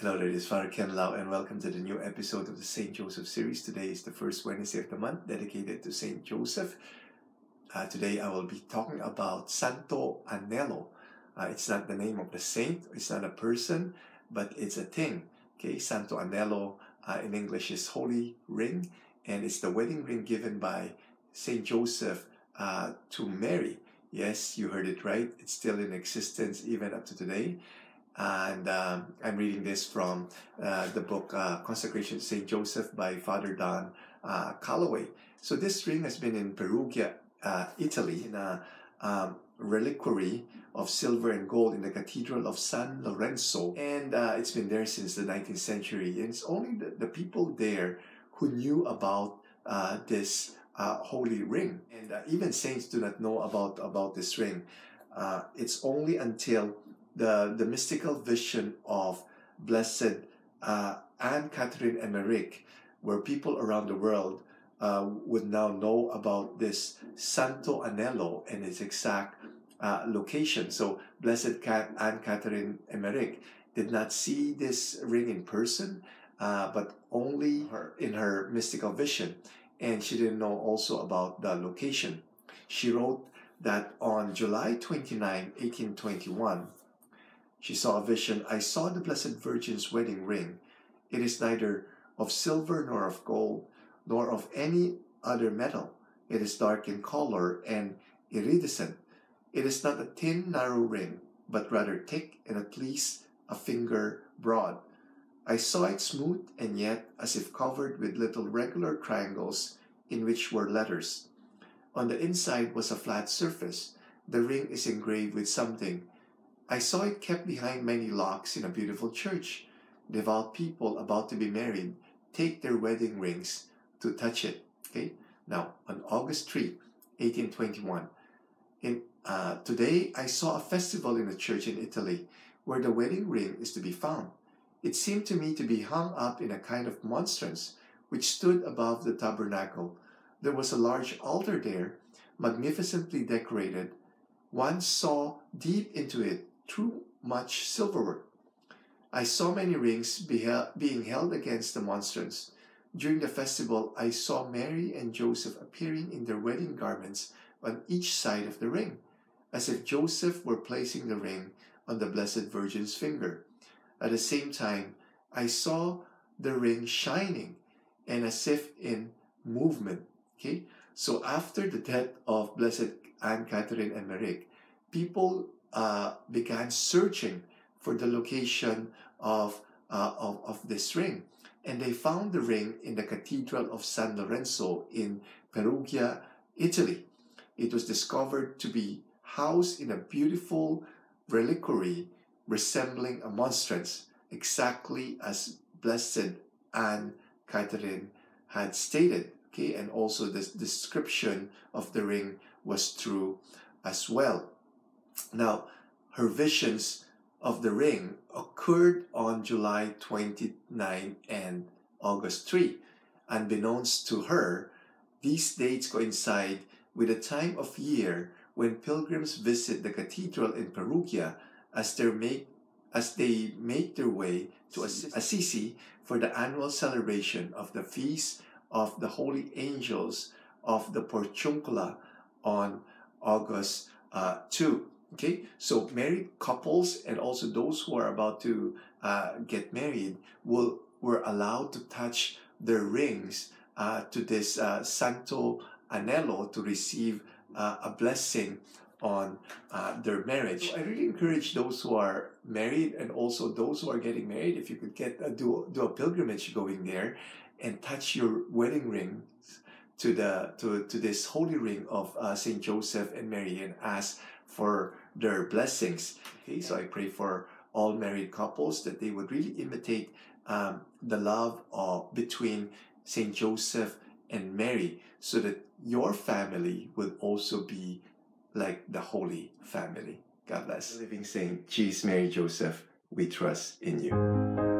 Hello, ladies. Father Ken Lau, and welcome to the new episode of the St. Joseph series. Today is the first Wednesday of the month dedicated to St. Joseph. Uh, today I will be talking about Santo Anello. Uh, it's not the name of the saint, it's not a person, but it's a thing. Okay, Santo Anello uh, in English is holy ring, and it's the wedding ring given by St. Joseph uh, to Mary. Yes, you heard it right. It's still in existence even up to today and um, I'm reading this from uh, the book uh, Consecration to Saint Joseph by Father Don uh, Calloway. So this ring has been in Perugia, uh, Italy, in a um, reliquary of silver and gold in the Cathedral of San Lorenzo, and uh, it's been there since the 19th century. And it's only the, the people there who knew about uh, this holy ring, and even saints do not know about about this ring. it's only until the, the mystical vision of Blessed uh, Anne Catherine Emmerich, where people around the world uh, would now know about this Santo Anello and its exact uh, location. So, Blessed Cat Anne Catherine Emmerich did not see this ring in person, uh, but only her, in her mystical vision. And she didn't know also about the location. She wrote that on July 29, 1821, she saw a vision. I saw the Blessed Virgin's wedding ring. It is neither of silver nor of gold, nor of any other metal. It is dark in color and iridescent. It is not a thin, narrow ring, but rather thick and at least a finger broad. I saw it smooth and yet as if covered with little regular triangles in which were letters. On the inside was a flat surface. The ring is engraved with something I saw it kept behind many locks in a beautiful church. Devout people about to be married take their wedding rings to touch it. Okay. Now, on August 3, 1821, in, uh, today I saw a festival in a church in Italy where the wedding ring is to be found. It seemed to me to be hung up in a kind of monstrance which stood above the tabernacle. There was a large altar there, magnificently decorated. One saw deep into it too much silverware. I saw many rings being held against the monstrance. During the festival, I saw Mary and Joseph appearing in their wedding garments on each side of the ring, as if Joseph were placing the ring on the Blessed Virgin's finger. At the same time, I saw the ring shining and as if in movement. Okay, so after the death of Blessed Anne Catherine Emmerich, people uh, began searching for the location of, uh, of, of this ring. And they found the ring in the Cathedral of San Lorenzo in Perugia, Italy. It was discovered to be housed in a beautiful reliquary resembling a monstrance, exactly as Blessed Anne Catherine had stated. Okay, and also the description of the ring was true as well. Now, her visions of the ring occurred on July 29 and August 3. Unbeknownst to her, these dates coincide with a time of year when pilgrims visit the cathedral in Perugia as, make, as they make their way to Assisi for the annual celebration of the Feast of the Holy Angels of the Porciuncula on August uh, 2. Okay, so married couples and also those who are about to uh, get married will were allowed to touch their rings uh, to this uh, Santo Anello to receive uh, a blessing on uh, their marriage. So I really encourage those who are married and also those who are getting married, if you could get a, do, do a pilgrimage going there and touch your wedding ring to the to, to this holy ring of uh, Saint Joseph and Mary and ask for their blessings. Okay, so I pray for all married couples that they would really imitate um, the love of between Saint Joseph and Mary, so that your family would also be like the Holy Family. God bless. Living Saint, Jesus, Mary, Joseph, we trust in you.